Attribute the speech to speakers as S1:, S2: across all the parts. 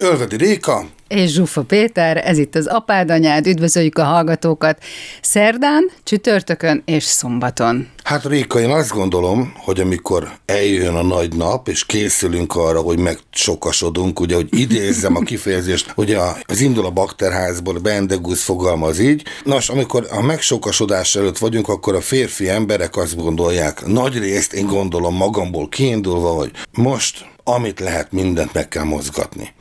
S1: Ölvedi Réka,
S2: És Zsufa Péter, ez itt az apád anyád, üdvözöljük a hallgatókat szerdán, csütörtökön és szombaton.
S1: hát Réka, én azt gondolom, hogy amikor eljön a nagy nap, és készülünk arra, hogy megsokasodunk, ugye, hogy idézzem a kifejezést, hogy a, az indul a bakterházból, Bendegusz fogalmaz így. Nos, amikor a megsokasodás előtt vagyunk, akkor a férfi emberek azt gondolják, nagy részt én gondolom magamból kiindulva, hogy most, amit lehet, mindent meg kell mozgatni.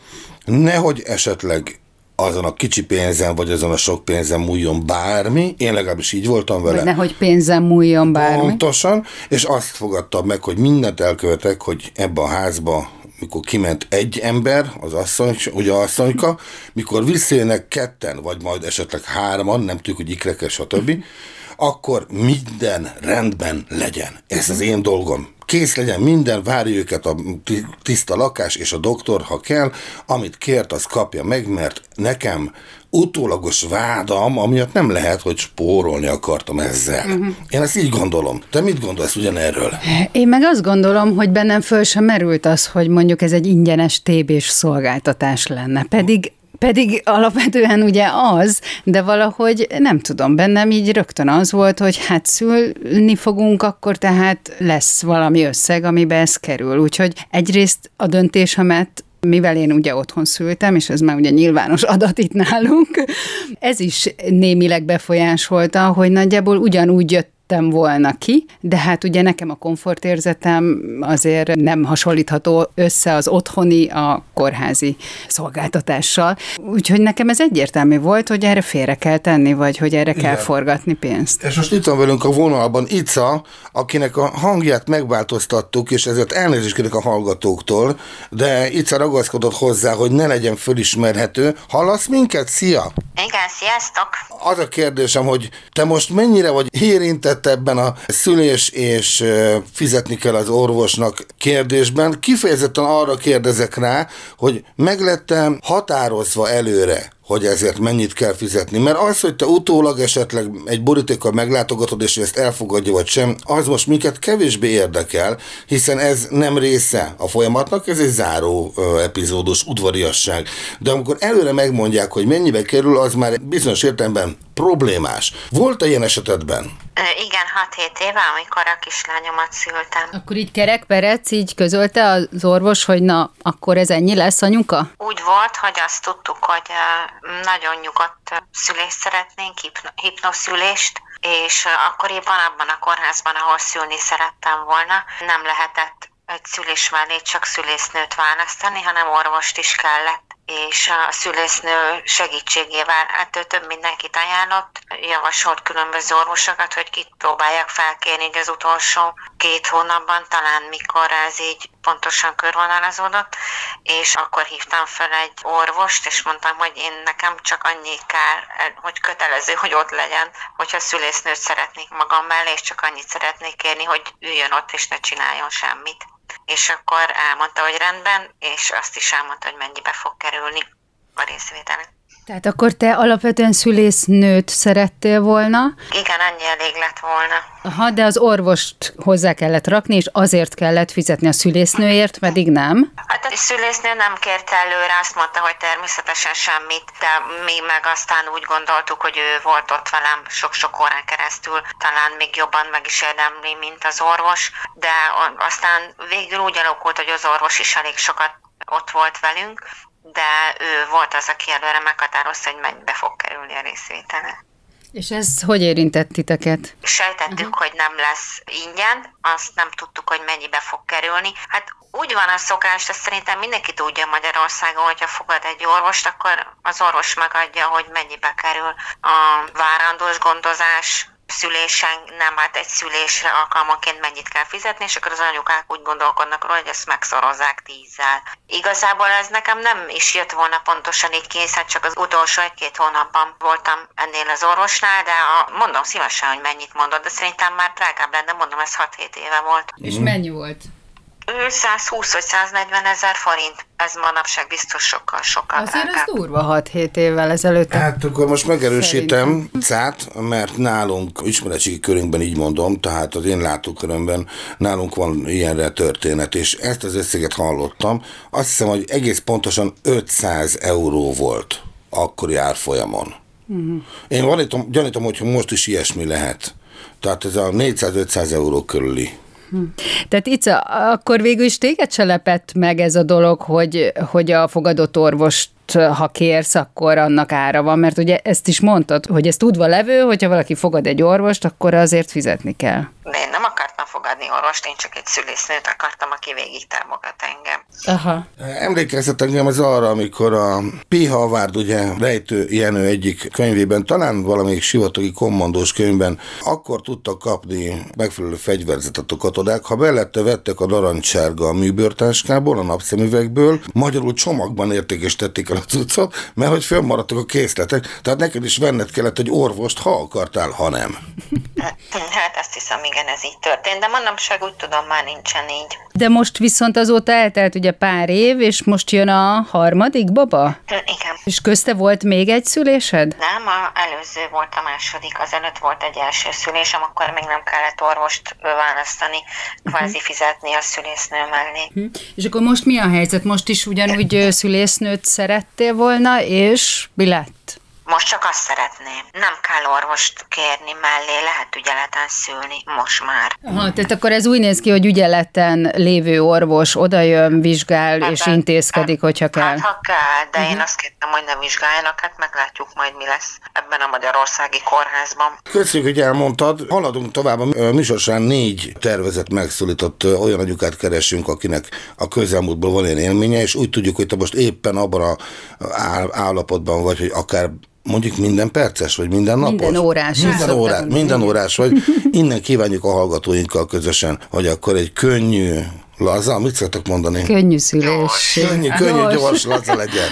S1: Nehogy esetleg azon a kicsi pénzen, vagy azon a sok pénzen múljon bármi. Én legalábbis így voltam vele.
S2: Vagy nehogy pénzem múljon bármi.
S1: Pontosan, és azt fogadtam meg, hogy mindent elkövetek, hogy ebbe a házba, mikor kiment egy ember, az asszony, ugye asszonyka, mikor visszajönnek ketten, vagy majd esetleg hárman, nem tudjuk, hogy ikreke, stb., akkor minden rendben legyen. Ez az én dolgom. Kész legyen minden, várj őket a ti- tiszta lakás és a doktor, ha kell, amit kért, az kapja meg, mert nekem utólagos vádam, amiatt nem lehet, hogy spórolni akartam ezzel. Uh-huh. Én ezt így gondolom. Te mit gondolsz ugyanerről?
S2: Én meg azt gondolom, hogy bennem föl sem merült az, hogy mondjuk ez egy ingyenes TB-s szolgáltatás lenne. Pedig pedig alapvetően ugye az, de valahogy nem tudom, bennem így rögtön az volt, hogy hát szülni fogunk, akkor tehát lesz valami összeg, amibe ez kerül. Úgyhogy egyrészt a döntésemet mivel én ugye otthon szültem, és ez már ugye nyilvános adat itt nálunk, ez is némileg befolyásolta, hogy nagyjából ugyanúgy jött jöttem volna ki, de hát ugye nekem a komfortérzetem azért nem hasonlítható össze az otthoni a kórházi szolgáltatással. Úgyhogy nekem ez egyértelmű volt, hogy erre félre kell tenni, vagy hogy erre kell
S1: Igen.
S2: forgatni pénzt.
S1: És most itt van velünk a vonalban Ica, akinek a hangját megváltoztattuk, és ezért elnézést kérek a hallgatóktól, de Ica ragaszkodott hozzá, hogy ne legyen fölismerhető. Hallasz minket? Szia!
S3: Igen, sziasztok!
S1: Az a kérdésem, hogy te most mennyire vagy érintett ebben a szülés és fizetni kell az orvosnak kérdésben. Kifejezetten arra kérdezek rá, hogy meglettem határozva előre, hogy ezért mennyit kell fizetni. Mert az, hogy te utólag esetleg egy borítékkal meglátogatod, és ezt elfogadja vagy sem, az most minket kevésbé érdekel, hiszen ez nem része a folyamatnak, ez egy záró epizódos udvariasság. De amikor előre megmondják, hogy mennyibe kerül, az már bizonyos értelemben problémás. Volt-e ilyen esetedben?
S3: Ö, Igen, 6-7 éve, amikor a kislányomat szültem.
S2: Akkor így kerekperec így közölte az orvos, hogy na, akkor ez ennyi lesz anyuka?
S3: Úgy volt, hogy azt tudtuk, hogy nagyon nyugodt szülést szeretnénk, hipno- hipnoszülést, és akkoriban abban a kórházban, ahol szülni szerettem volna, nem lehetett egy szülés mellé csak szülésznőt választani, hanem orvost is kellett és a szülésznő segítségével, hát ő több mindenkit ajánlott, javasolt különböző orvosokat, hogy kit próbálják felkérni így az utolsó két hónapban, talán mikor ez így pontosan körvonalazódott, és akkor hívtam fel egy orvost, és mondtam, hogy én nekem csak annyi kell, hogy kötelező, hogy ott legyen, hogyha szülésznőt szeretnék magam mellé, és csak annyit szeretnék kérni, hogy üljön ott, és ne csináljon semmit és akkor elmondta, hogy rendben, és azt is elmondta, hogy mennyibe fog kerülni a részvételek.
S2: Tehát akkor te alapvetően szülésznőt szerettél volna,
S3: Igen, annyi elég lett volna.
S2: Aha, de az orvost hozzá kellett rakni, és azért kellett fizetni a szülésznőért, pedig nem.
S3: Hát a szülésznő nem kérte előre, azt mondta, hogy természetesen semmit, de mi meg aztán úgy gondoltuk, hogy ő volt ott velem sok-sok órán keresztül, talán még jobban meg is érdemli, mint az orvos, de aztán végül úgy alakult, hogy az orvos is elég sokat ott volt velünk, de ő volt az, aki előre meghatározta, hogy mennyibe fog kerülni a részvétele.
S2: És ez hogy érintett titeket?
S3: Sejtettük, uh-huh. hogy nem lesz ingyen, azt nem tudtuk, hogy mennyibe fog kerülni. Hát úgy van a szokás, ezt szerintem mindenki tudja Magyarországon, hogyha fogad egy orvost, akkor az orvos megadja, hogy mennyibe kerül a várandós gondozás, szülésen, nem hát egy szülésre alkalmanként mennyit kell fizetni, és akkor az anyukák úgy gondolkodnak róla, hogy ezt megszorozzák tízzel. Igazából ez nekem nem is jött volna pontosan így készen, csak az utolsó egy-két hónapban voltam ennél az orvosnál, de a, mondom szívesen, hogy mennyit mondod, de szerintem már drágább lenne, mondom, ez 6-7 éve volt.
S2: És mennyi volt?
S3: Ő 120 vagy 140 ezer forint. Ez manapság biztos sokkal, sokkal
S2: Azért az
S3: drágább.
S2: durva 6-7 évvel ezelőtt.
S1: Hát akkor most megerősítem Cát, mert nálunk ismeretségi körünkben így mondom, tehát az én látókörömben nálunk van ilyenre történet, és ezt az összeget hallottam. Azt hiszem, hogy egész pontosan 500 euró volt akkori árfolyamon. Uh-huh. Én gyanítom, gyanítom, hogy most is ilyesmi lehet. Tehát ez a 400-500 euró körüli.
S2: Tehát Ica, akkor végül is téged se meg ez a dolog, hogy, hogy a fogadott orvost ha kérsz, akkor annak ára van, mert ugye ezt is mondtad, hogy ez tudva levő, hogyha valaki fogad egy orvost, akkor azért fizetni kell.
S3: De én nem akartam fogadni orvost, én csak egy szülésznőt akartam, aki végig támogat engem.
S2: Aha.
S1: Emlékeztet engem ez arra, amikor a P. Havard, ugye Rejtő Jenő egyik könyvében, talán valamelyik sivatagi kommandós könyvben, akkor tudtak kapni megfelelő fegyverzetet a katonák, ha mellette vettek a narancssárga a műbőrtáskából, a napszemüvegből, magyarul csomagban értékesítették el a cuccot, mert hogy fönnmaradtak a készletek, tehát neked is venned kellett egy orvost, ha akartál, ha nem.
S3: Hát azt hiszem, igen, ez így történt, de manapság úgy tudom, már nincsen így.
S2: De most viszont azóta eltelt ugye pár év, és most jön a harmadik baba?
S3: Igen.
S2: És közte volt még egy szülésed?
S3: Nem, a előző volt a második, az előtt volt egy első szülésem, akkor még nem kellett orvost választani, kvázi fizetni a szülésznő mellé.
S2: Hm. És akkor most mi a helyzet? Most is ugyanúgy szülésznőt szerettél volna, és mi lett?
S3: Most csak azt szeretném. Nem kell orvost kérni mellé, lehet ügyeleten szülni, most már.
S2: Aha, tehát akkor ez úgy néz ki, hogy ügyeleten lévő orvos odajön, vizsgál és
S3: Hát,
S2: intézkedik, hogyha kell.
S3: Hát, ha kell, de uh-huh. én azt kértem, hogy ne vizsgáljanak, hát meglátjuk majd, mi lesz ebben a magyarországi kórházban.
S1: Köszönjük, hogy elmondtad. Haladunk tovább. A négy tervezet megszólított olyan anyukát keresünk, akinek a közelmúltból van ilyen élménye, és úgy tudjuk, hogy te most éppen abban a áll- állapotban vagy, hogy akár mondjuk minden perces, vagy minden napos?
S2: Minden órás,
S1: Minden órás, minden órás vagy. Innen kívánjuk a hallgatóinkkal közösen, hogy akkor egy könnyű, laza, mit szoktak mondani?
S2: Könnyű szülés.
S1: Könnyű, könnyű,
S2: Gyors.
S1: gyors, laza legyen.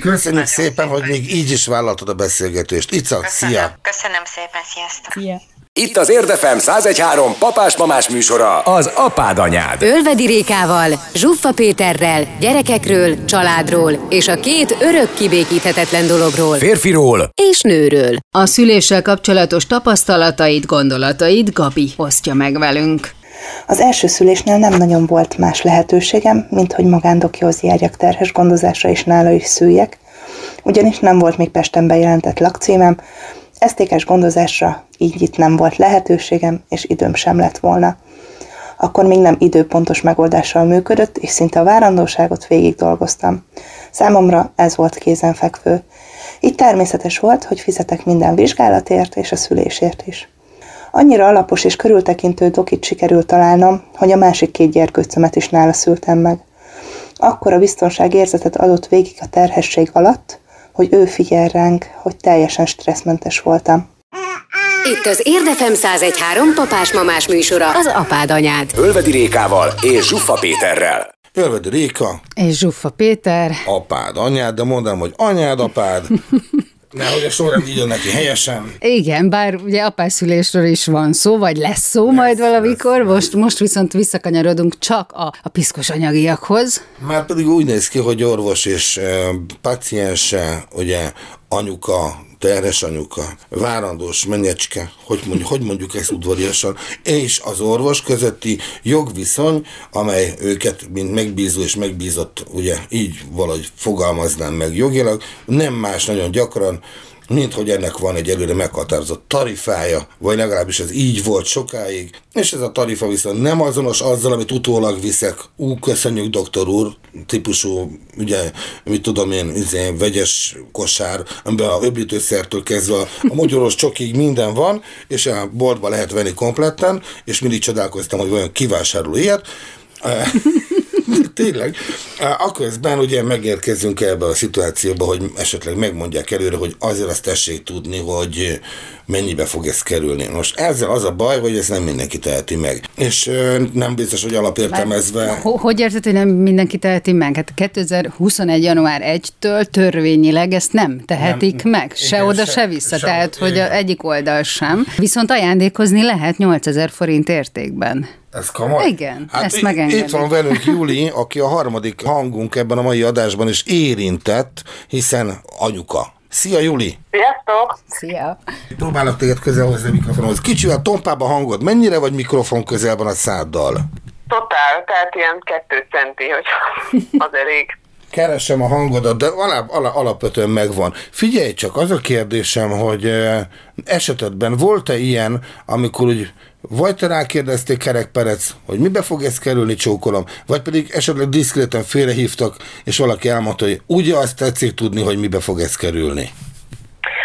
S1: Köszönjük szépen, hogy még így is vállaltad a beszélgetést. Ica,
S3: Köszönöm,
S1: szia!
S3: köszönöm szépen, sziasztok!
S2: Szia.
S4: Itt az Érdefem 1013 papás-mamás műsora, az apád anyád.
S5: Ölvedi Rékával, Zsuffa Péterrel, gyerekekről, családról és a két örök kibékíthetetlen dologról
S4: Férfiról,
S5: és nőről.
S2: A szüléssel kapcsolatos tapasztalataid, gondolatait Gabi osztja meg velünk.
S6: Az első szülésnél nem nagyon volt más lehetőségem, mint hogy magándokihoz járjak terhes gondozásra és nála is szüljek, ugyanis nem volt még Pesten bejelentett lakcímem, esztékes gondozásra így itt nem volt lehetőségem, és időm sem lett volna. Akkor még nem időpontos megoldással működött, és szinte a várandóságot végig dolgoztam. Számomra ez volt kézenfekvő. Így természetes volt, hogy fizetek minden vizsgálatért és a szülésért is. Annyira alapos és körültekintő dokit sikerült találnom, hogy a másik két gyerkőcömet is nála szültem meg. Akkor a biztonságérzetet adott végig a terhesség alatt, hogy ő figyel ránk, hogy teljesen stresszmentes voltam.
S5: Itt az Érdefem 1013 papás-mamás műsora, az apád anyád.
S4: Ölvedi Rékával és Zsuffa Péterrel.
S1: Ölvedi Réka,
S2: És Zsuffa Péter,
S1: apád, anyád, de mondanám, hogy anyád, apád, nehogy a sorrend így neki helyesen.
S2: igen, bár ugye apászülésről is van szó, vagy lesz szó majd valamikor, most, most viszont visszakanyarodunk csak a, a piszkos anyagiakhoz.
S1: Már pedig úgy néz ki, hogy orvos és e, paciense, ugye anyuka, terhes anyuka, várandós menyecske, hogy mondjuk, hogy mondjuk ezt udvariasan, és az orvos közötti jogviszony, amely őket, mint megbízó és megbízott, ugye így valahogy fogalmaznám meg jogilag, nem más nagyon gyakran, mint hogy ennek van egy előre meghatározott tarifája, vagy legalábbis ez így volt sokáig, és ez a tarifa viszont nem azonos azzal, amit utólag viszek, ú, köszönjük doktor úr, típusú, ugye, mit tudom én, izé, vegyes kosár, amiben a öblítőszertől kezdve a, mogyoros csokig minden van, és a boltba lehet venni kompletten, és mindig csodálkoztam, hogy vajon kivásárol ilyet. Tényleg. Akközben ugye megérkezünk ebbe a szituációba, hogy esetleg megmondják előre, hogy azért azt tessék tudni, hogy mennyibe fog ez kerülni. Most ezzel az a baj, hogy ez nem mindenki teheti meg. És nem biztos, hogy alapértelmezve...
S2: Hogy érzed, hogy nem mindenki teheti meg? Hát 2021. január 1-től törvényileg ezt nem tehetik nem, meg. Se igen, oda, se, se vissza. Se, Tehát, igen. hogy a egyik oldal sem. Viszont ajándékozni lehet 8000 forint értékben.
S1: Ez komoly?
S2: Igen, hát ezt megengedik.
S1: Itt van velünk Júli, aki a harmadik hangunk ebben a mai adásban is érintett, hiszen anyuka. Szia, Juli!
S7: Sziasztok!
S2: Szia!
S1: Próbálok téged közel hozni a mikrofonhoz. Kicsi a tompába hangod. Mennyire vagy mikrofon közelben a száddal?
S7: Totál, tehát ilyen kettő centi, hogy az elég.
S1: Keresem a hangodat, de alap, alap, alapvetően megvan. Figyelj csak, az a kérdésem, hogy esetedben volt-e ilyen, amikor úgy vagy te rákérdezték Kerekperec, hogy mibe fog ez kerülni, csókolom, vagy pedig esetleg diszkréten félrehívtak, és valaki elmondta, hogy ugye azt tetszik tudni, hogy mibe fog ez kerülni.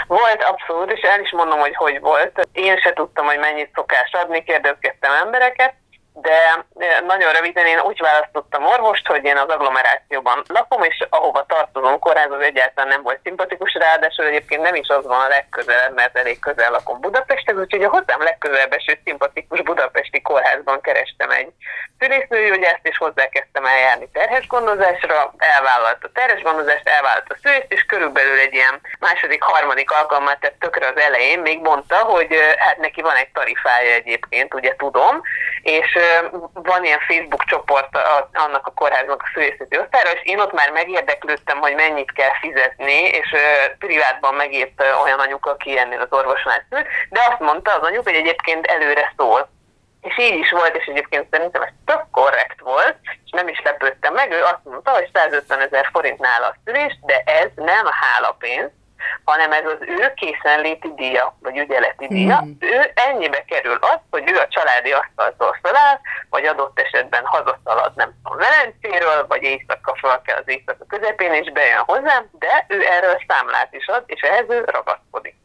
S7: Volt abszolút, és el is mondom, hogy hogy volt. Én se tudtam, hogy mennyit szokás adni, kérdezgettem embereket, de nagyon röviden én úgy választottam orvost, hogy én az agglomerációban lakom, és ahova tartozom kórház az egyáltalán nem volt szimpatikus, ráadásul egyébként nem is az van a legközelebb, mert elég közel lakom Budapesthez, úgyhogy a hozzám legközelebb eső szimpatikus budapesti kórházban kerestem egy szülésznőgyógyászt, és hozzá kezdtem eljárni terhes gondozásra, elvállalt a terhes gondozást, elvállalt a szülést, és körülbelül egy ilyen második, harmadik alkalmat tett tökre az elején, még mondta, hogy hát neki van egy tarifája egyébként, ugye tudom, és van ilyen Facebook csoport annak a kórháznak a szülészeti osztályra, és én ott már megérdeklődtem, hogy mennyit kell fizetni, és privátban megírt olyan anyuka, aki ennél az orvosnál szült, de azt mondta az anyuk, hogy egyébként előre szól. És így is volt, és egyébként szerintem ez tök korrekt volt, és nem is lepődtem meg, ő azt mondta, hogy 150 ezer forintnál a szülés, de ez nem hálapénz, hanem ez az ő készenléti díja, vagy ügyeleti díja. Mm. Ő ennyibe kerül az, hogy ő a családi asztaltól feláll, vagy adott esetben hazaszalad, nem tudom, Velencéről, vagy éjszaka fel kell az éjszaka közepén, és bejön hozzám, de ő erről számlát is ad, és ehhez ő ragaszkodik.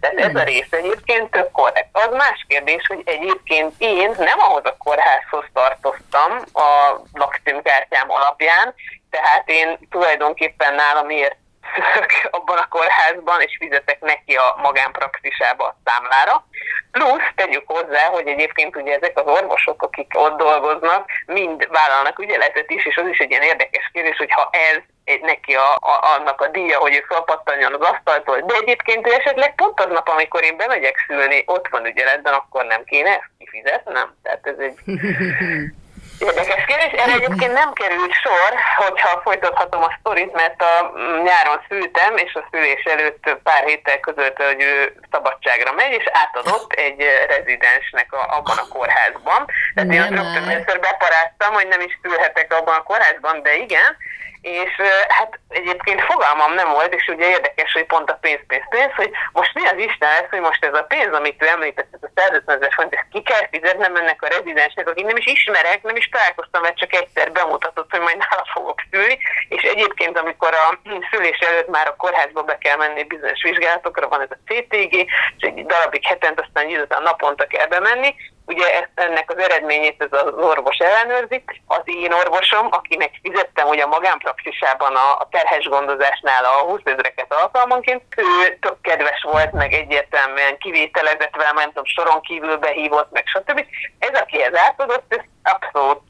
S7: Tehát ez a hmm. rész egyébként tök korrekt. Az más kérdés, hogy egyébként én nem ahhoz a kórházhoz tartoztam a lakcímkártyám alapján, tehát én tulajdonképpen nálam miért abban a kórházban, és fizetek neki a magánpraxisába a számlára. Plusz tegyük hozzá, hogy egyébként ugye ezek az orvosok, akik ott dolgoznak, mind vállalnak ügyeletet is, és az is egy ilyen érdekes kérdés, hogy ha ez neki a, a, annak a díja, hogy ő felpattanjon az asztaltól, de egyébként ő esetleg pont az nap, amikor én bemegyek szülni, ott van ügyeletben, akkor nem kéne ezt kifizetnem. Tehát ez egy Érdekes kérdés, erre egyébként nem került sor, hogyha folytathatom a sztorit, mert a nyáron szültem, és a szülés előtt pár héttel között, hogy ő szabadságra megy, és átadott egy rezidensnek a, abban a kórházban. Tehát én rögtön először beparáztam, hogy nem is szülhetek abban a kórházban, de igen, és hát egyébként fogalmam nem volt, és ugye érdekes, hogy pont a pénz, pénz, pénz, hogy most mi az Isten lesz, hogy most ez a pénz, amit ő említett, ez a 150 ezer font, ezt ki kell fizetnem ennek a rezidensnek, akit nem is ismerek, nem is találkoztam, mert csak egyszer bemutatott, hogy majd nála fogok szülni, és egyébként, amikor a szülés előtt már a kórházba be kell menni bizonyos vizsgálatokra, van ez a CTG, és egy darabig hetent, aztán egy naponta kell bemenni, ugye ezt, ennek az eredményét ez az orvos ellenőrzi. Az én orvosom, akinek fizettem ugye a magánpraxisában a, a terhes gondozásnál a 20 ezereket alkalmanként, ő tök kedves volt, meg egyértelműen kivételezett velem, nem tudom, soron kívül behívott, meg stb. Ez, aki ez átadott, ez abszolút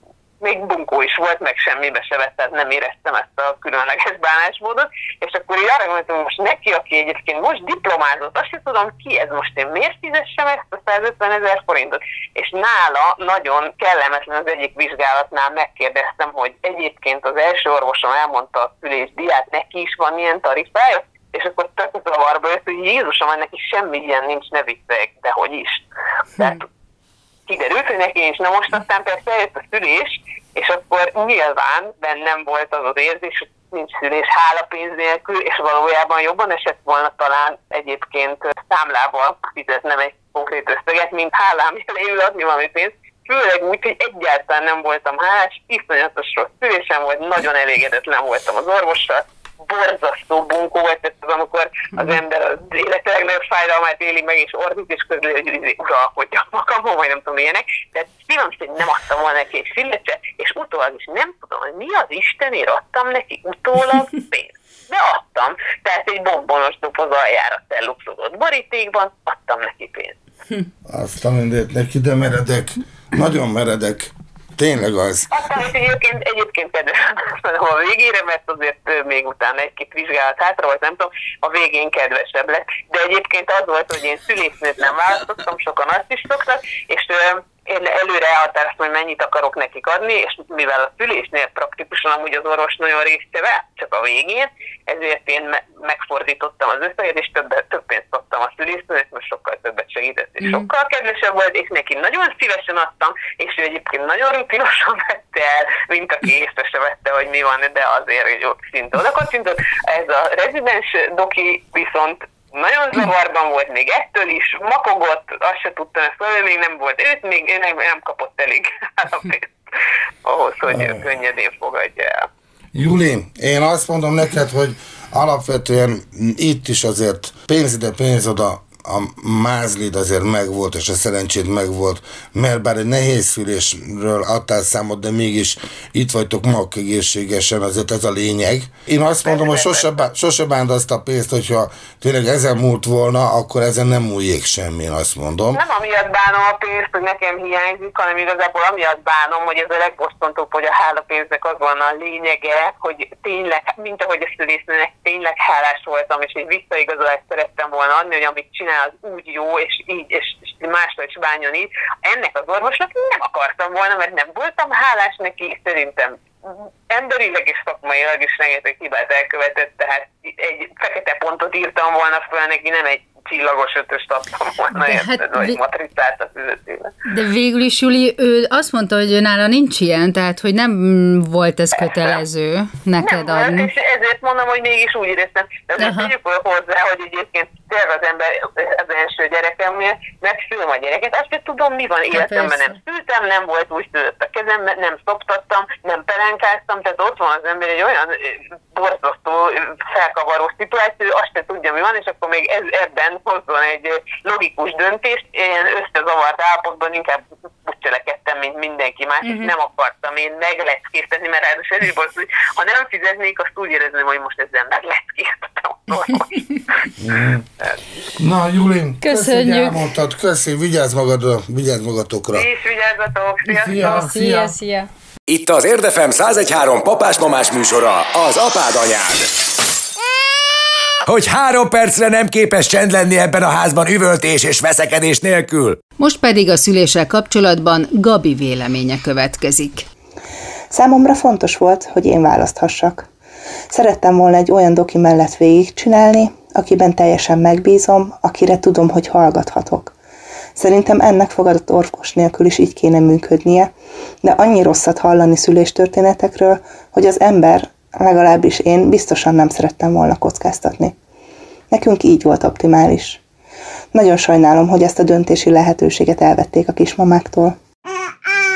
S7: még bunkó is volt, meg semmibe se vett, tehát nem éreztem ezt a különleges bánásmódot, és akkor így arra gondoltam, most neki, aki egyébként most diplomázott, azt sem tudom ki ez most, én miért fizessem ezt a 150 ezer forintot, és nála nagyon kellemetlen az egyik vizsgálatnál megkérdeztem, hogy egyébként az első orvosom elmondta a szülésdiát, neki is van ilyen tarifája, és akkor tök zavarba jött, hogy Jézusom, ennek is semmi ilyen nincs, ne vicceljek, de hogy is. Tehát kiderült, hogy neki is. Na most aztán persze eljött a szülés, és akkor nyilván bennem volt az az érzés, hogy nincs szülés hálapénz nélkül, és valójában jobban esett volna talán egyébként számlával fizetnem egy konkrét összeget, mint hálám jeléül adni valami pénzt, főleg úgy, hogy egyáltalán nem voltam hálás, iszonyatos rossz szülésem volt, nagyon elégedetlen voltam az orvossal, borzasztó bunkó volt, tehát amikor az ember az élet legnagyobb fájdalmát éli meg, és ordít, és közül, hogy uralkodja magamon, vagy nem tudom milyenek. Tehát finom, hogy nem adtam volna neki egy fillet és utólag is nem tudom, hogy mi az Istenért adtam neki utólag pénzt. De adtam, tehát egy bombonos doboz aljára celluxozott borítékban, adtam neki pénzt.
S1: Azt a mindent neki, de meredek. Nagyon meredek. Tényleg az.
S7: Aztán egyébként, egyébként kedvesem a végére, mert azért még utána egy-két vizsgálat hátra volt, nem tudom, a végén kedvesebb lett. De egyébként az volt, hogy én szülésznőt nem választottam, sokan azt is szoktak, és én előre elhatároztam, hogy mennyit akarok nekik adni, és mivel a szülésnél praktikusan amúgy az orvos nagyon részt csak a végén, ezért én me- megfordítottam az összeget, és több, több pénzt adtam a szülésznőnek, mert sokkal többet segített, és mm. sokkal kedvesebb volt, és neki nagyon szívesen adtam, és ő egyébként nagyon rutinosan vette el, mint aki észre se vette, hogy mi van, de azért, ott szinte oda Ez a rezidens doki viszont nagyon zavarban volt még ettől is, makogott, azt se tudtam, ezt még nem volt őt, még nem, nem kapott elég ahhoz, hogy könnyedén fogadja el.
S1: Juli, én azt mondom neked, hogy alapvetően itt is azért pénz ide, pénz oda a mázlid azért megvolt, és a szerencséd megvolt, mert bár egy nehéz szülésről adtál számot, de mégis itt vagytok mag egészségesen, azért ez a lényeg. Én azt mondom, hogy sose, sose bánd azt a pénzt, hogyha tényleg ezen múlt volna, akkor ezen nem múljék semmi, azt mondom.
S7: Nem amiatt bánom a pénzt, hogy nekem hiányzik, hanem igazából amiatt bánom, hogy ez a legbosszantóbb, hogy a hálapénznek az van a lényege, hogy tényleg, mint ahogy a szülésznőnek tényleg hálás voltam, és egy visszaigazolást szerettem volna adni, hogy amit csinál az úgy jó, és így, és, és másra is bánjon így. Ennek az orvosnak nem akartam volna, mert nem voltam hálás neki, szerintem emberileg és szakmailag is rengeteg hibát elkövetett, tehát egy fekete pontot írtam volna fel neki, nem egy csillagos ötöst adtam volna, de hát vagy matricát a füzetében.
S2: De végül is, Juli, ő azt mondta, hogy nála nincs ilyen, tehát hogy nem volt ez Persze. kötelező neked nem adni.
S7: És ezért mondom, hogy mégis úgy éreztem. De azért tegyük hozzá, hogy egyébként tényleg az ember az első gyerekemnél megszülöm a gyereket, azt tudom, mi van életemben, nem szültem, nem volt úgy szülött a kezem, nem szoptattam, nem pelenkáztam, tehát ott van az ember egy olyan borzasztó, felkavaró szituáció, azt sem tudja, mi van, és akkor még ez, ebben hozzon egy logikus döntést, én összezavart állapotban inkább úgy cselekedtem, mint mindenki más, uh-huh. nem akartam én megleckéztetni, mert ráadásul ez volt, hogy ha nem fizetnék, azt úgy érezném, hogy most ezzel megleckéztetem.
S1: Na, Julin, köszönjük. Köszi, elmondtad, köszi, vigyázz, magadra, vigyázz magatokra.
S7: És vigyázzatok,
S2: szia, szia, szia.
S4: Itt az Érdefem 1013 papás-mamás műsora, az apád anyád. Hogy három percre nem képes csend lenni ebben a házban üvöltés és veszekedés nélkül.
S2: Most pedig a szüléssel kapcsolatban Gabi véleménye következik.
S6: Számomra fontos volt, hogy én választhassak. Szerettem volna egy olyan doki mellett végigcsinálni, akiben teljesen megbízom, akire tudom, hogy hallgathatok. Szerintem ennek fogadott orvos nélkül is így kéne működnie, de annyi rosszat hallani szüléstörténetekről, hogy az ember, legalábbis én biztosan nem szerettem volna kockáztatni. Nekünk így volt optimális. Nagyon sajnálom, hogy ezt a döntési lehetőséget elvették a kismamáktól.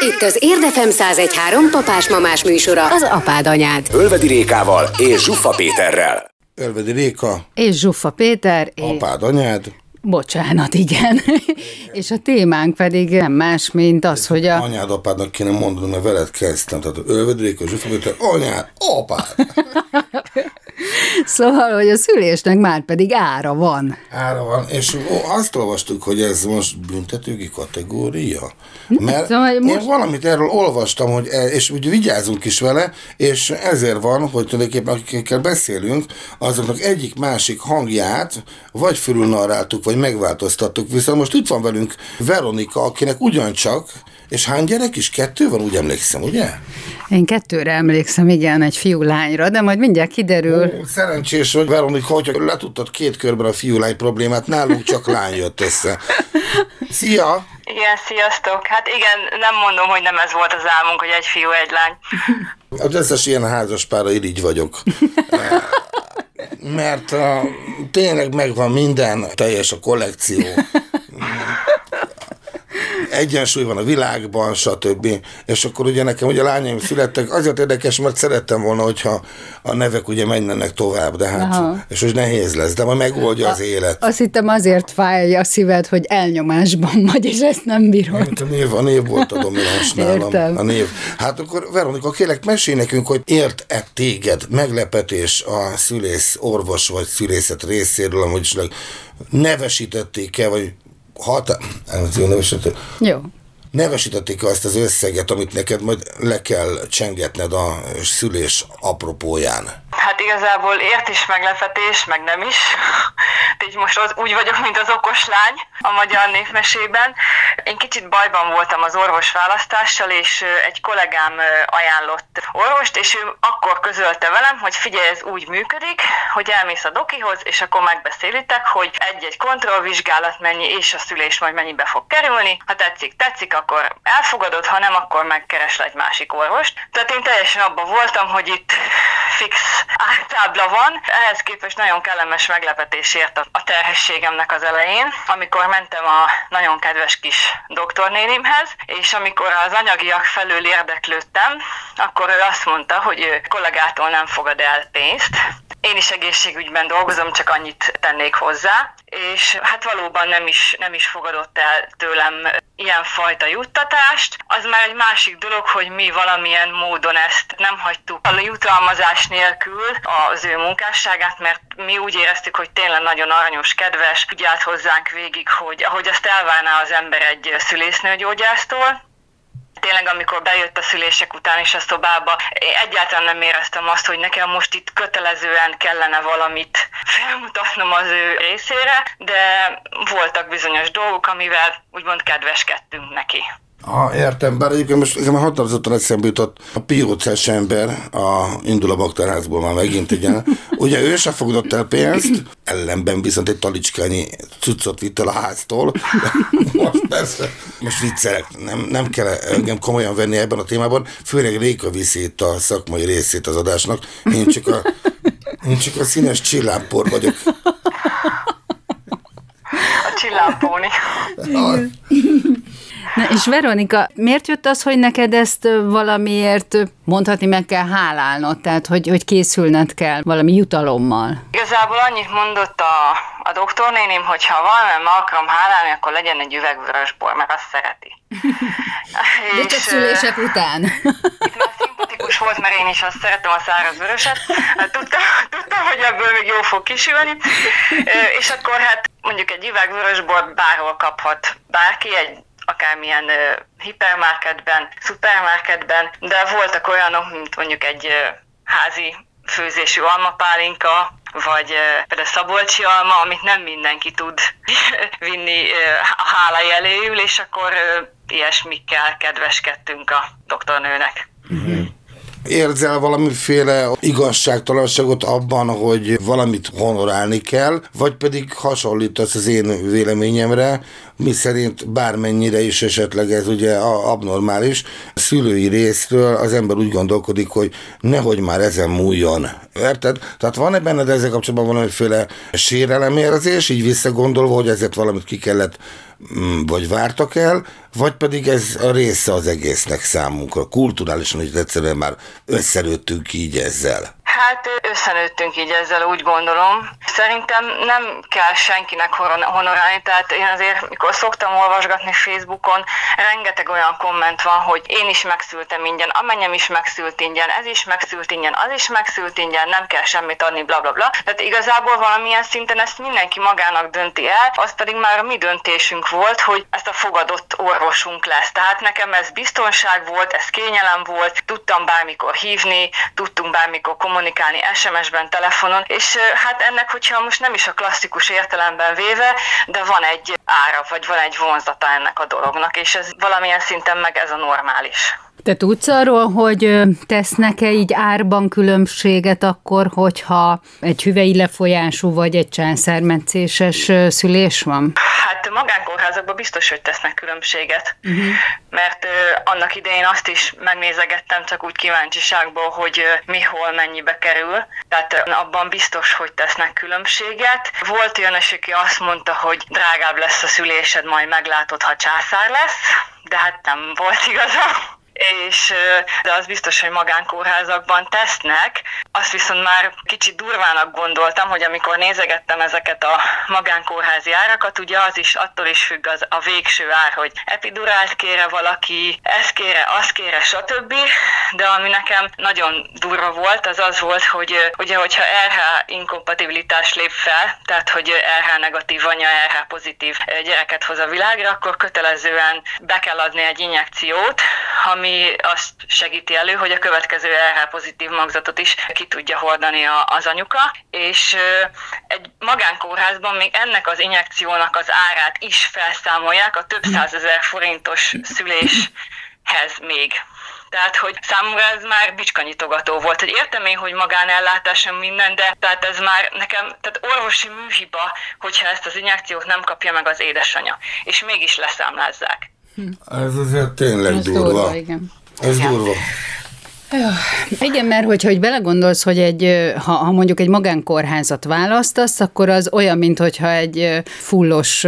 S5: Itt az Érdefem 1013 papás-mamás műsora, az apád anyád.
S4: Ölvedi Rékával és Zsuffa Péterrel.
S1: Ölvedi Réka.
S2: És Zsuffa Péter.
S1: Apád anyád.
S2: Bocsánat, igen. és a témánk pedig nem más, mint az, hogy a...
S1: Anyád, apádnak kéne mondani, mert veled kezdtem. Tehát a zsufabétel, anyád, apád.
S2: szóval, hogy a szülésnek már pedig ára van.
S1: Ára van, és azt olvastuk, hogy ez most büntetőgi kategória. Mert szóval most... én valamit erről olvastam, hogy el, és úgy vigyázunk is vele, és ezért van, hogy tulajdonképpen akikkel beszélünk, azoknak egyik másik hangját vagy fölülnarráltuk, vagy megváltoztattuk. Viszont most itt van velünk Veronika, akinek ugyancsak, és hány gyerek is? Kettő van, úgy emlékszem, ugye?
S2: Én kettőre emlékszem, igen, egy fiú-lányra, de majd mindjárt kiderül. Ó,
S1: szerencsés, hogy Veronika, hogyha letudtad két körben a fiú-lány problémát, nálunk csak lány jött össze. Szia!
S8: Igen, sziasztok! Hát igen, nem mondom, hogy nem ez volt az álmunk, hogy egy fiú, egy lány.
S1: Az összes ilyen házas pára így vagyok. Mert uh, tényleg megvan minden, teljes a kollekció. Egyensúly van a világban, stb. És akkor ugye nekem ugye a lányaim születtek, azért érdekes, mert szerettem volna, hogyha a nevek ugye menjenek tovább, de hát, Aha. és hogy nehéz lesz, de majd megoldja az élet.
S2: Azt hittem azért fájja a szíved, hogy elnyomásban vagy, és ezt nem bírod.
S1: A név, a név volt a domináns nálam. A név. Hát akkor Veronika, kérlek, mesélj nekünk, hogy ért-e téged meglepetés a szülész, orvos vagy szülészet részéről, amúgy nevesítették-e, vagy hat... Nevesítették.
S2: Jó
S1: nevesítették azt az összeget, amit neked majd le kell csengetned a szülés apropóján?
S8: Hát igazából ért is meglepetés, meg nem is. Így most az, úgy vagyok, mint az okos lány a magyar népmesében. Én kicsit bajban voltam az orvos választással, és egy kollégám ajánlott orvost, és ő akkor közölte velem, hogy figyelj, ez úgy működik, hogy elmész a dokihoz, és akkor megbeszélitek, hogy egy-egy kontrollvizsgálat mennyi, és a szülés majd mennyibe fog kerülni. Ha tetszik, tetszik, akkor elfogadod, ha nem, akkor megkeresel egy másik orvost. Tehát én teljesen abban voltam, hogy itt fix ártábla van. Ehhez képest nagyon kellemes meglepetés ért a terhességemnek az elején, amikor mentem a nagyon kedves kis doktornénimhez, és amikor az anyagiak felől érdeklődtem, akkor ő azt mondta, hogy ő kollégától nem fogad el pénzt, én is egészségügyben dolgozom, csak annyit tennék hozzá, és hát valóban nem is, nem is fogadott el tőlem ilyen fajta juttatást. Az már egy másik dolog, hogy mi valamilyen módon ezt nem hagytuk a jutalmazás nélkül az ő munkásságát, mert mi úgy éreztük, hogy tényleg nagyon aranyos, kedves, ügyelt hozzánk végig, hogy ahogy azt elvárná az ember egy szülésznőgyógyásztól, tényleg amikor bejött a szülések után is a szobába, én egyáltalán nem éreztem azt, hogy nekem most itt kötelezően kellene valamit felmutatnom az ő részére, de voltak bizonyos dolgok, amivel úgymond kedveskedtünk neki.
S1: Ha értem, bár egyébként most nekem határozottan eszembe jutott a piócás ember, a indul a bakterházból már megint, ugye. Ugye ő se fogadott el pénzt, ellenben viszont egy talicskányi cuccot vitt el a háztól. Most persze, most viccelek, nem, nem kell engem komolyan venni ebben a témában, főleg Réka viszi itt a szakmai részét az adásnak, én csak a, én csak a színes csillámpor vagyok.
S8: A csillámpóni.
S2: Na és Veronika, miért jött az, hogy neked ezt valamiért mondhatni meg kell hálálnod, tehát hogy, hogy készülned kell valami jutalommal?
S8: Igazából annyit mondott a, a doktornénim, hogy ha valami meg akarom hálálni, akkor legyen egy üvegvörösbor, mert azt szereti.
S2: De csak szülések után.
S8: Itt már szimpatikus volt, mert én is azt szeretem a száraz vöröset. Hát tudtam, tudtam, hogy ebből még jó fog kisülni. És akkor hát mondjuk egy üvegvörösbort bárhol kaphat bárki, egy akármilyen hipermarketben, szupermarketben, de voltak olyanok, mint mondjuk egy házi főzésű almapálinka, vagy például szabolcsi alma, amit nem mindenki tud vinni a hála jeléül, és akkor ilyesmikkel kedveskedtünk a doktornőnek. Mm-hmm
S1: érzel valamiféle igazságtalanságot abban, hogy valamit honorálni kell, vagy pedig hasonlítasz az én véleményemre, mi szerint bármennyire is esetleg ez ugye abnormális, a szülői részről az ember úgy gondolkodik, hogy nehogy már ezen múljon. Érted? Tehát van-e benned ezzel kapcsolatban valamiféle sérelemérzés, így visszagondolva, hogy ezért valamit ki kellett mm, vagy vártak el, vagy pedig ez a része az egésznek számunkra. Kulturálisan is egyszerűen már összelőttünk így ezzel.
S8: Hát összenőttünk így ezzel, úgy gondolom. Szerintem nem kell senkinek honorálni, tehát én azért, mikor szoktam olvasgatni Facebookon, rengeteg olyan komment van, hogy én is megszültem ingyen, amennyem is megszült ingyen, ez is megszült ingyen, az is megszült ingyen, nem kell semmit adni, bla bla bla. Tehát igazából valamilyen szinten ezt mindenki magának dönti el, az pedig már a mi döntésünk volt, hogy ezt a fogadott orvosunk lesz. Tehát nekem ez biztonság volt, ez kényelem volt, tudtam bármikor hívni, tudtunk bármikor kommunikálni, kommunikálni SMS-ben, telefonon, és hát ennek, hogyha most nem is a klasszikus értelemben véve, de van egy ára, vagy van egy vonzata ennek a dolognak, és ez valamilyen szinten meg ez a normális.
S2: Te tudsz arról, hogy tesznek-e így árban különbséget akkor, hogyha egy hüvei lefolyású vagy egy császármetszéses szülés van?
S8: Hát magánkórházakban biztos, hogy tesznek különbséget, uh-huh. mert annak idején azt is megnézegettem csak úgy kíváncsiságból, hogy mi hol mennyibe kerül, tehát abban biztos, hogy tesznek különbséget. Volt olyan, aki azt mondta, hogy drágább lesz a szülésed, majd meglátod, ha császár lesz, de hát nem volt igaza és de az biztos, hogy magánkórházakban tesznek. Azt viszont már kicsit durvának gondoltam, hogy amikor nézegettem ezeket a magánkórházi árakat, ugye az is attól is függ az, a végső ár, hogy epidurált kére valaki, ezt kére, azt kére, stb. De ami nekem nagyon durva volt, az az volt, hogy ugye, hogyha RH inkompatibilitás lép fel, tehát hogy RH negatív anya, RH pozitív gyereket hoz a világra, akkor kötelezően be kell adni egy injekciót, ami azt segíti elő, hogy a következő RH pozitív magzatot is ki tudja hordani az anyuka, és egy magánkórházban még ennek az injekciónak az árát is felszámolják a több százezer forintos szüléshez még. Tehát, hogy számomra ez már bicskanyitogató volt, hogy értem én, hogy magánellátásom minden, de tehát ez már nekem, tehát orvosi műhiba, hogyha ezt az injekciót nem kapja meg az édesanyja, és mégis leszámlázzák.
S1: Ez azért tényleg Ez durva. durva igen. Ez igen. durva.
S2: Igen, mert hogyha hogy belegondolsz, hogy egy, ha, ha mondjuk egy magánkórházat választasz, akkor az olyan, mint hogyha egy fullos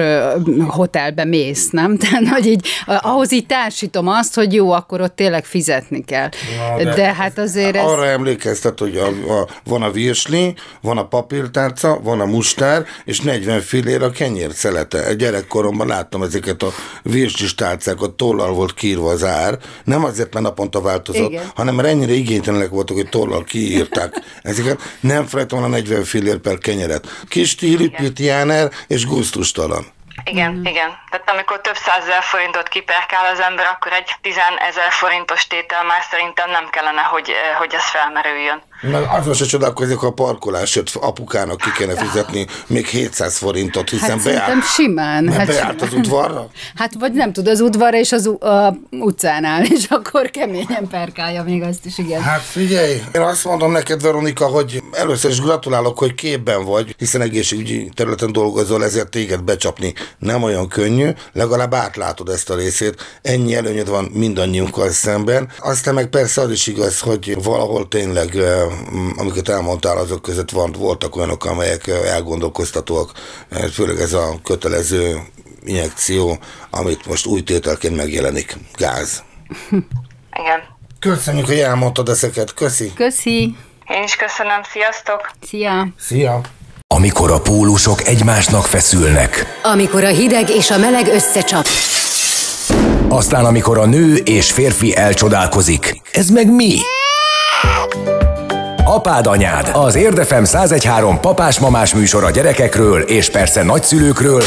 S2: hotelbe mész, nem? Tehát, hogy így, ahhoz így társítom azt, hogy jó, akkor ott tényleg fizetni kell. Na, de, de hát azért
S1: ez... Arra emlékeztet, hogy a, a, van a virsli, van a papírtárca, van a mustár, és 40 fillér a kenyér szelete. Gyerekkoromban láttam ezeket a virslis tárcákat, tollal volt kírva az ár, nem azért, mert naponta változott, Igen. hanem ennyire igénytelenek voltak, hogy tollal kiírták ezeket. Nem felejtem volna 40 fillér per kenyeret. Kis stílű, Jáner és gusztustalan.
S8: Igen, mm. igen. Tehát amikor több százezer forintot kiperkál az ember, akkor egy tizenezer forintos tétel már szerintem nem kellene, hogy, hogy ez felmerüljön.
S1: Meg azon se csodálkozik, a parkolásért apukának ki kéne fizetni még 700 forintot, hiszen
S2: hát beállt,
S1: simán.
S2: Hát
S1: beállt az udvarra?
S2: Hát vagy nem tud, az udvarra és az a utcánál, és akkor keményen perkálja még azt is, igen.
S1: Hát figyelj, én azt mondom neked, Veronika, hogy először is gratulálok, hogy képben vagy, hiszen egészségügyi területen dolgozol, ezért téged becsapni nem olyan könnyű, legalább átlátod ezt a részét, ennyi előnyöd van mindannyiunkkal szemben. Aztán meg persze az is igaz, hogy valahol tényleg amiket elmondtál, azok között van, voltak olyanok, amelyek elgondolkoztatóak, főleg ez a kötelező injekció, amit most új tételként megjelenik, gáz.
S8: Igen.
S1: Köszönjük, hogy elmondtad ezeket. Köszi.
S2: Köszi.
S8: Én is köszönöm, sziasztok!
S2: Szia!
S1: Szia!
S4: Amikor a pólusok egymásnak feszülnek.
S5: Amikor a hideg és a meleg összecsap.
S4: Aztán amikor a nő és férfi elcsodálkozik. Ez meg mi? Apád anyád, az Érdefem 1013 papás-mamás műsor a gyerekekről és persze nagyszülőkről,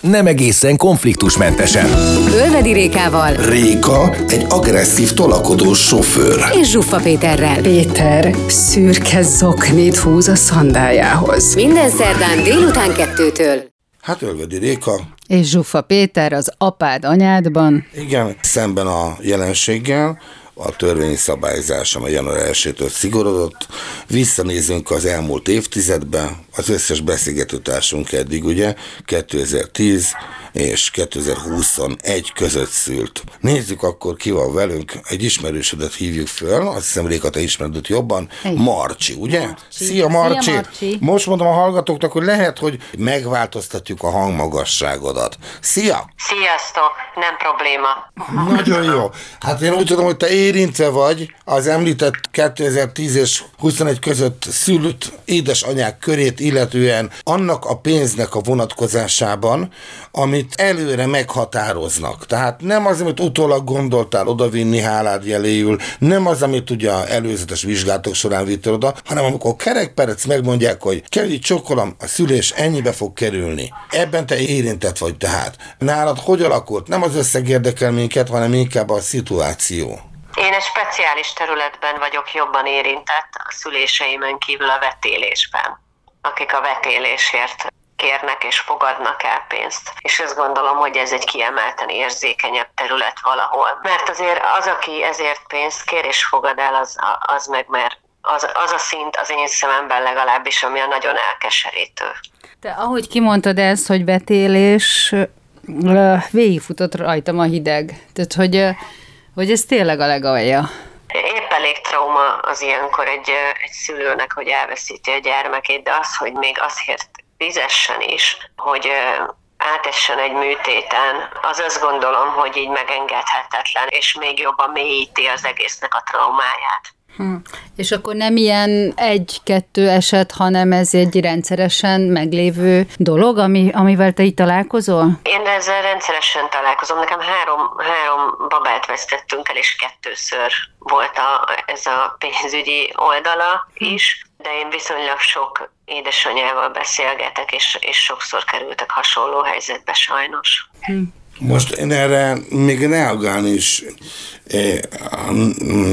S4: nem egészen konfliktusmentesen.
S5: Ölvedi Rékával.
S1: Réka egy agresszív tolakodó sofőr.
S5: És Zsuffa Péterrel.
S2: Péter szürke zoknit húz a szandájához.
S5: Minden szerdán délután kettőtől.
S1: Hát Ölvedi Réka.
S2: És Zsuffa Péter az apád anyádban.
S1: Igen, szemben a jelenséggel a törvényi szabályzás, amely január 1-től szigorodott. Visszanézünk az elmúlt évtizedben, az összes beszélgetőtársunk eddig, ugye, 2010 és 2021 között szült. Nézzük akkor, ki van velünk. Egy ismerősödet hívjuk föl, azt hiszem Réka, te ismered jobban. Egy. Marcsi, ugye? Marcsi. Szia Marcsi. Szia Marcsi! Most mondom a hallgatóknak, hogy lehet, hogy megváltoztatjuk a hangmagasságodat. Szia!
S9: Sziasztok! Nem probléma.
S1: Nagyon jó. Hát én úgy tudom, hogy te érintve vagy az említett 2010 és 21 között szülött édesanyák körét illetően annak a pénznek a vonatkozásában, amit előre meghatároznak. Tehát nem az, amit utólag gondoltál odavinni hálád jeléül, nem az, amit ugye előzetes vizsgálatok során vittél oda, hanem amikor kerekperec megmondják, hogy kell csokolom, a szülés ennyibe fog kerülni. Ebben te érintett vagy tehát. Nálad hogy alakult? Nem az összeg érdekel minket, hanem inkább a szituáció.
S9: Én egy speciális területben vagyok jobban érintett a szüléseimen kívül a vetélésben, akik a vetélésért kérnek és fogadnak el pénzt. És azt gondolom, hogy ez egy kiemelten érzékenyebb terület valahol. Mert azért az, aki ezért pénzt kér és fogad el, az, az meg mert az, az a szint az én szememben legalábbis, ami a nagyon elkeserítő.
S2: Te ahogy kimondtad ezt, hogy vetélés, végigfutott rajtam a hideg. Tehát, hogy hogy ez tényleg a legalja?
S9: Épp elég trauma az ilyenkor egy, egy szülőnek, hogy elveszíti a gyermekét, de az, hogy még azért fizessen is, hogy átessen egy műtéten, az azt gondolom, hogy így megengedhetetlen, és még jobban mélyíti az egésznek a traumáját.
S2: Hm. És akkor nem ilyen egy-kettő eset, hanem ez egy rendszeresen meglévő dolog, ami, amivel te itt találkozol?
S9: Én ezzel rendszeresen találkozom. Nekem három, három babát vesztettünk el, és kettőször volt a, ez a pénzügyi oldala is, de én viszonylag sok édesanyával beszélgetek, és, és sokszor kerültek hasonló helyzetbe sajnos.
S1: Most én erre még reagálni is eh,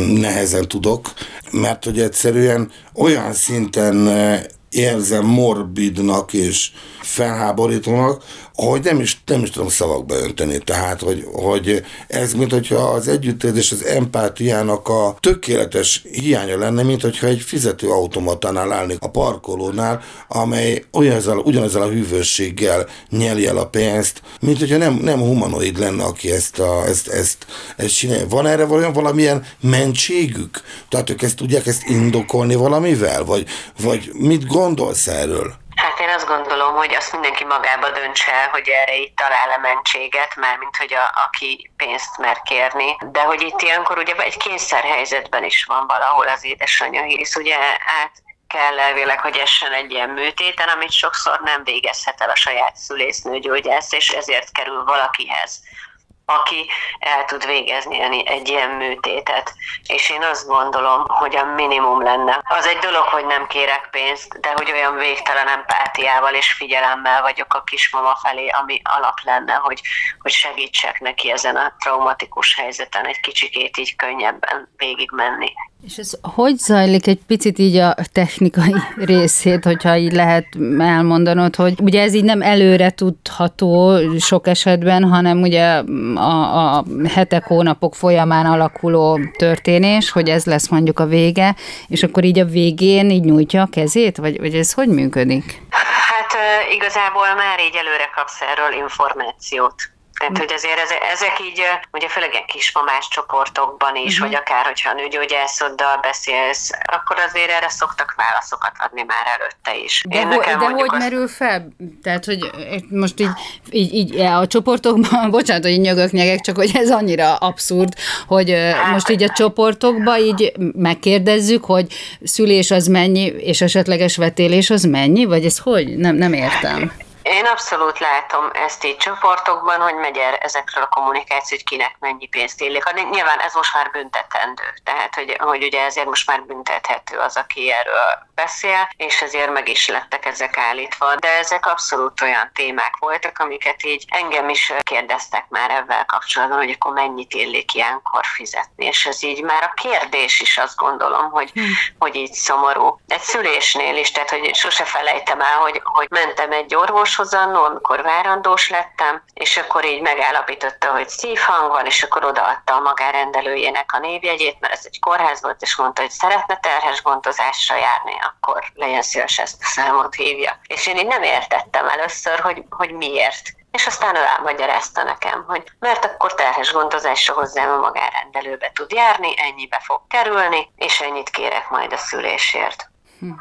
S1: nehezen tudok, mert hogy egyszerűen olyan szinten eh, érzem morbidnak és felháborítónak, hogy nem is, nem is tudom szavakba önteni. Tehát, hogy, hogy ez, mint hogyha az együttérzés, az empátiának a tökéletes hiánya lenne, mint hogyha egy fizető automatánál állnék a parkolónál, amely ugyanazzal, ugyanazzal a hűvösséggel nyeli el a pénzt, mint hogyha nem, nem humanoid lenne, aki ezt, a, ezt, ezt, ezt csinálja. Van erre valami, valamilyen mentségük? Tehát ők ezt tudják ezt indokolni valamivel? Vagy, vagy mit gondolsz erről?
S9: Hát én azt gondolom, hogy azt mindenki magába döntse hogy erre itt talál-e mentséget, mármint hogy a, aki pénzt mer kérni. De hogy itt ilyenkor ugye egy kényszerhelyzetben is van valahol az édesanyja, hisz ugye át kell elvileg, hogy essen egy ilyen műtéten, amit sokszor nem végezhet el a saját szülésznőgyógyász, és ezért kerül valakihez aki el tud végezni egy ilyen műtétet. És én azt gondolom, hogy a minimum lenne. Az egy dolog, hogy nem kérek pénzt, de hogy olyan végtelen empátiával és figyelemmel vagyok a kismama felé, ami alap lenne, hogy, hogy segítsek neki ezen a traumatikus helyzeten egy kicsikét így könnyebben végigmenni.
S2: És ez hogy zajlik egy picit így a technikai részét, hogyha így lehet elmondanod, hogy ugye ez így nem előre tudható sok esetben, hanem ugye a, a hetek, hónapok folyamán alakuló történés, hogy ez lesz mondjuk a vége, és akkor így a végén így nyújtja a kezét, vagy, vagy ez hogy működik?
S9: Hát igazából már így előre kapsz erről információt. Tehát, hogy azért ezek így, ugye főleg kismamás csoportokban is, uh-huh. vagy akár, hogyha a nőgyógyászoddal beszélsz, akkor azért erre szoktak válaszokat adni már előtte is.
S2: De, ho- de hogy azt... merül fel? Tehát, hogy most így, így, így a csoportokban, bocsánat, hogy nyögök nyegek, csak hogy ez annyira abszurd, hogy hát, most így a csoportokban így megkérdezzük, hogy szülés az mennyi, és esetleges vetélés az mennyi, vagy ez hogy? Nem, nem értem.
S9: Én abszolút látom ezt így csoportokban, hogy megy el ezekről a kommunikáció, hogy kinek mennyi pénzt illik. Nyilván ez most már büntetendő, tehát hogy, hogy ugye ezért most már büntethető az, aki erről beszél, és ezért meg is lettek ezek állítva. De ezek abszolút olyan témák voltak, amiket így engem is kérdeztek már ebben kapcsolatban, hogy akkor mennyit illik ilyenkor fizetni. És ez így már a kérdés is azt gondolom, hogy, hmm. hogy így szomorú. Egy szülésnél is, tehát hogy sose felejtem el, hogy, hogy mentem egy orvos orvoshoz annó, amikor várandós lettem, és akkor így megállapította, hogy szívhang van, és akkor odaadta a magárendelőjének a névjegyét, mert ez egy kórház volt, és mondta, hogy szeretne terhes gondozásra járni, akkor legyen szíves ezt a számot hívja. És én így nem értettem először, hogy, hogy miért. És aztán ő elmagyarázta nekem, hogy mert akkor terhes gondozásra hozzám a magárendelőbe tud járni, ennyibe fog kerülni, és ennyit kérek majd a szülésért. Hm.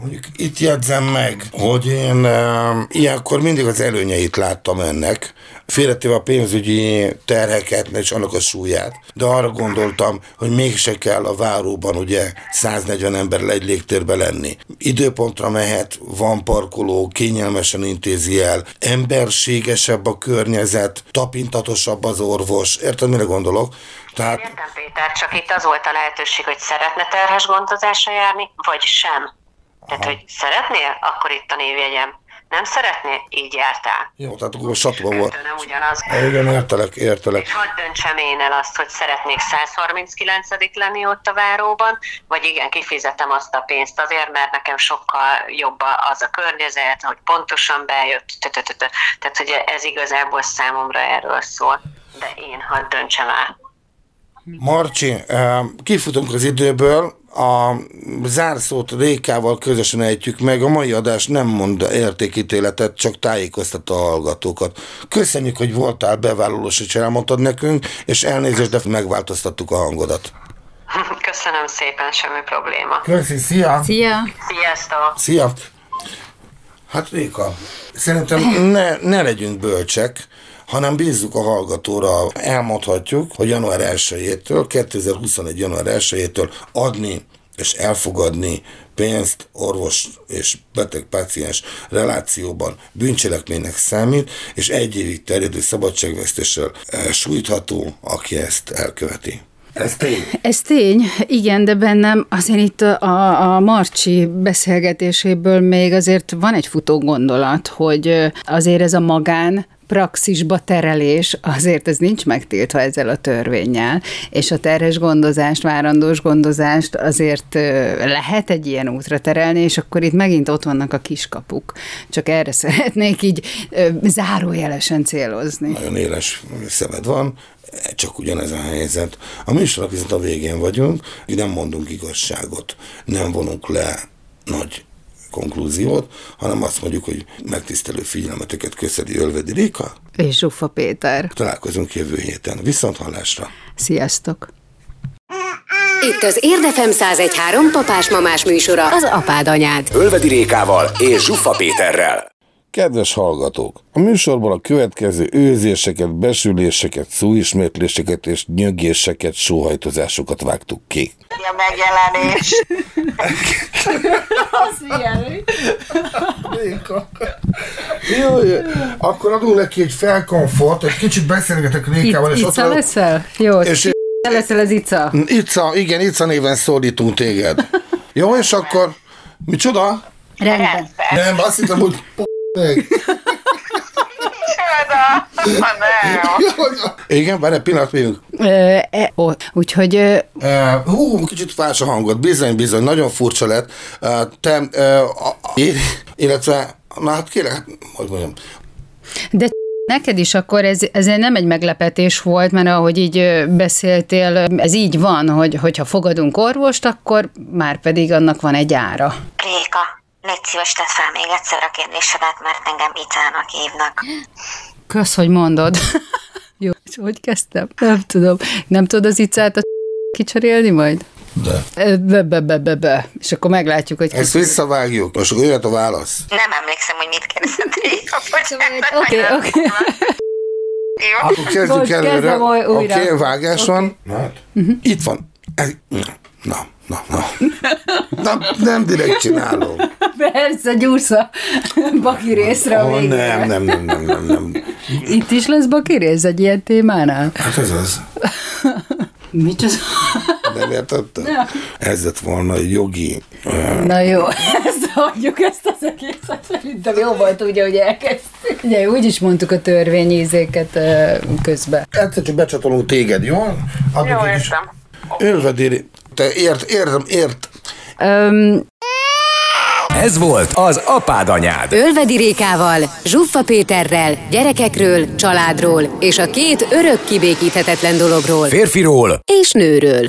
S1: Mondjuk itt jegyzem meg, hogy én e, ilyenkor mindig az előnyeit láttam ennek, félretéve a pénzügyi terheket és annak a súlyát, de arra gondoltam, hogy mégse kell a váróban ugye 140 ember egy légtérbe lenni. Időpontra mehet, van parkoló, kényelmesen intézi el, emberségesebb a környezet, tapintatosabb az orvos. Érted, mire gondolok?
S9: Tehát... Értem, Péter, csak itt az volt a lehetőség, hogy szeretne terhes gondozásra járni, vagy sem. Tehát, hogy szeretnél, akkor itt a névjegyem. Nem szeretnél, így jártál.
S1: Jó, tehát akkor satva volt.
S9: Nem ugyanaz.
S1: Igen, értelek, értelek. És
S9: hadd döntsem én el azt, hogy szeretnék 139 lenni ott a váróban, vagy igen, kifizetem azt a pénzt azért, mert nekem sokkal jobb az a környezet, hogy pontosan bejött, tehát hogy ez igazából számomra erről szól. De én hadd döntsem el.
S1: Marci, kifutunk az időből, a zárszót Rékával közösen ejtjük meg, a mai adás nem mond értékítéletet, csak tájékoztat a hallgatókat. Köszönjük, hogy voltál bevállalós, és elmondtad nekünk, és elnézést, de megváltoztattuk a hangodat.
S9: Köszönöm szépen, semmi probléma.
S1: Köszi, szia!
S2: Szia!
S9: Sziasztok!
S1: Szia! Hát Réka, szerintem ne, ne legyünk bölcsek, hanem bízzuk a hallgatóra. Elmondhatjuk, hogy január 1-től, 2021. január 1-től adni és elfogadni pénzt orvos és beteg-páciens relációban bűncselekménynek számít, és egy évig terjedő szabadságvesztéssel eh, sújtható, aki ezt elköveti. Ez tény.
S2: Ez tény, igen, de bennem azért itt a, a Marcsi beszélgetéséből még azért van egy futó gondolat, hogy azért ez a magán praxisba terelés, azért ez nincs megtiltva ezzel a törvényel, és a terhes gondozást, várandós gondozást azért lehet egy ilyen útra terelni, és akkor itt megint ott vannak a kiskapuk. Csak erre szeretnék így zárójelesen célozni.
S1: Nagyon éles szemed van, csak ugyanez a helyzet. A műsornak viszont a végén vagyunk, nem mondunk igazságot, nem vonunk le nagy konklúziót, hanem azt mondjuk, hogy megtisztelő figyelmeteket köszedi Ölvedi Réka.
S2: És Zsuffa Péter.
S1: Találkozunk jövő héten. Viszont hallásra.
S2: Sziasztok!
S5: Itt az Érdefem 1013 papás-mamás műsora, az apád anyád.
S4: Ölvedi Rékával és Zsuffa Péterrel.
S1: Kedves hallgatók! A műsorban a következő őzéseket, besüléseket, szóismétléseket és nyögéseket, sóhajtozásokat vágtuk ki.
S3: A megjelenés.
S2: Az ilyen.
S1: Jó, jó. akkor adunk neki egy felkomfort, egy kicsit beszélgetek Rékával.
S2: Itt, Ica leszel? Jó,
S1: És-
S2: te leszel az Ica.
S1: Ica, igen, Ica néven szólítunk téged. Jó, és akkor micsoda?
S2: Rendben.
S1: Nem, azt hittem, hogy meg.
S3: Csoda. Nem.
S1: Igen, várj egy pillanat, még.
S2: Ö, e, ó, úgyhogy ö,
S1: Uh, hú, kicsit fás a hangod, bizony, bizony, nagyon furcsa lett. Uh, te, uh, a, a, illetve, na hát kérlek, hát, hogy mondjam,
S2: De neked is akkor ez, ez nem egy meglepetés volt, mert ahogy így beszéltél, ez így van, hogy hogyha fogadunk orvost, akkor már pedig annak van egy ára.
S3: Réka, légy szíves, tedd fel még egyszer a kérdésedet, mert engem Icának hívnak.
S2: Kösz, hogy mondod. Jó, és hogy kezdtem? Nem tudom. Nem tudod az icát a kicserélni majd?
S1: de.
S2: Be, be, be, be, be. És akkor meglátjuk, hogy
S1: Ezt visszavágjuk, most akkor jöhet a válasz.
S3: Nem emlékszem, hogy mit kérdezett Réka.
S2: Oké, oké.
S3: Jó.
S1: Akkor kezdjük
S2: Most
S1: előre. Oké,
S2: újra.
S1: okay, vágás van. Hát. Itt van. Ez, na, na, na. na. Nem direkt csinálom.
S2: Persze, gyúrsz a baki részre
S1: Oh, nem, nem, nem, nem, nem, nem.
S2: Itt is lesz baki rész egy ilyen témánál?
S1: Hát ez az.
S2: Micsoda?
S1: Nem értettem? Ez lett volna egy jogi...
S2: Na jó, ezt hagyjuk ezt az egészet. Szerintem jó volt ugye, hogy elkezdtük. Ugye úgy is mondtuk a törvényízéket közben.
S1: egyszer csak becsatolunk téged, jó? Adjuk
S7: Jó, értem.
S1: Ölvedéri. Te ért, értem, ért.
S2: Öm,
S4: Ez volt az apád anyád.
S5: Ölvedi Rékával, Zsuffa Péterrel, gyerekekről, családról és a két örök kibékíthetetlen dologról
S4: Férfiról
S5: és nőről.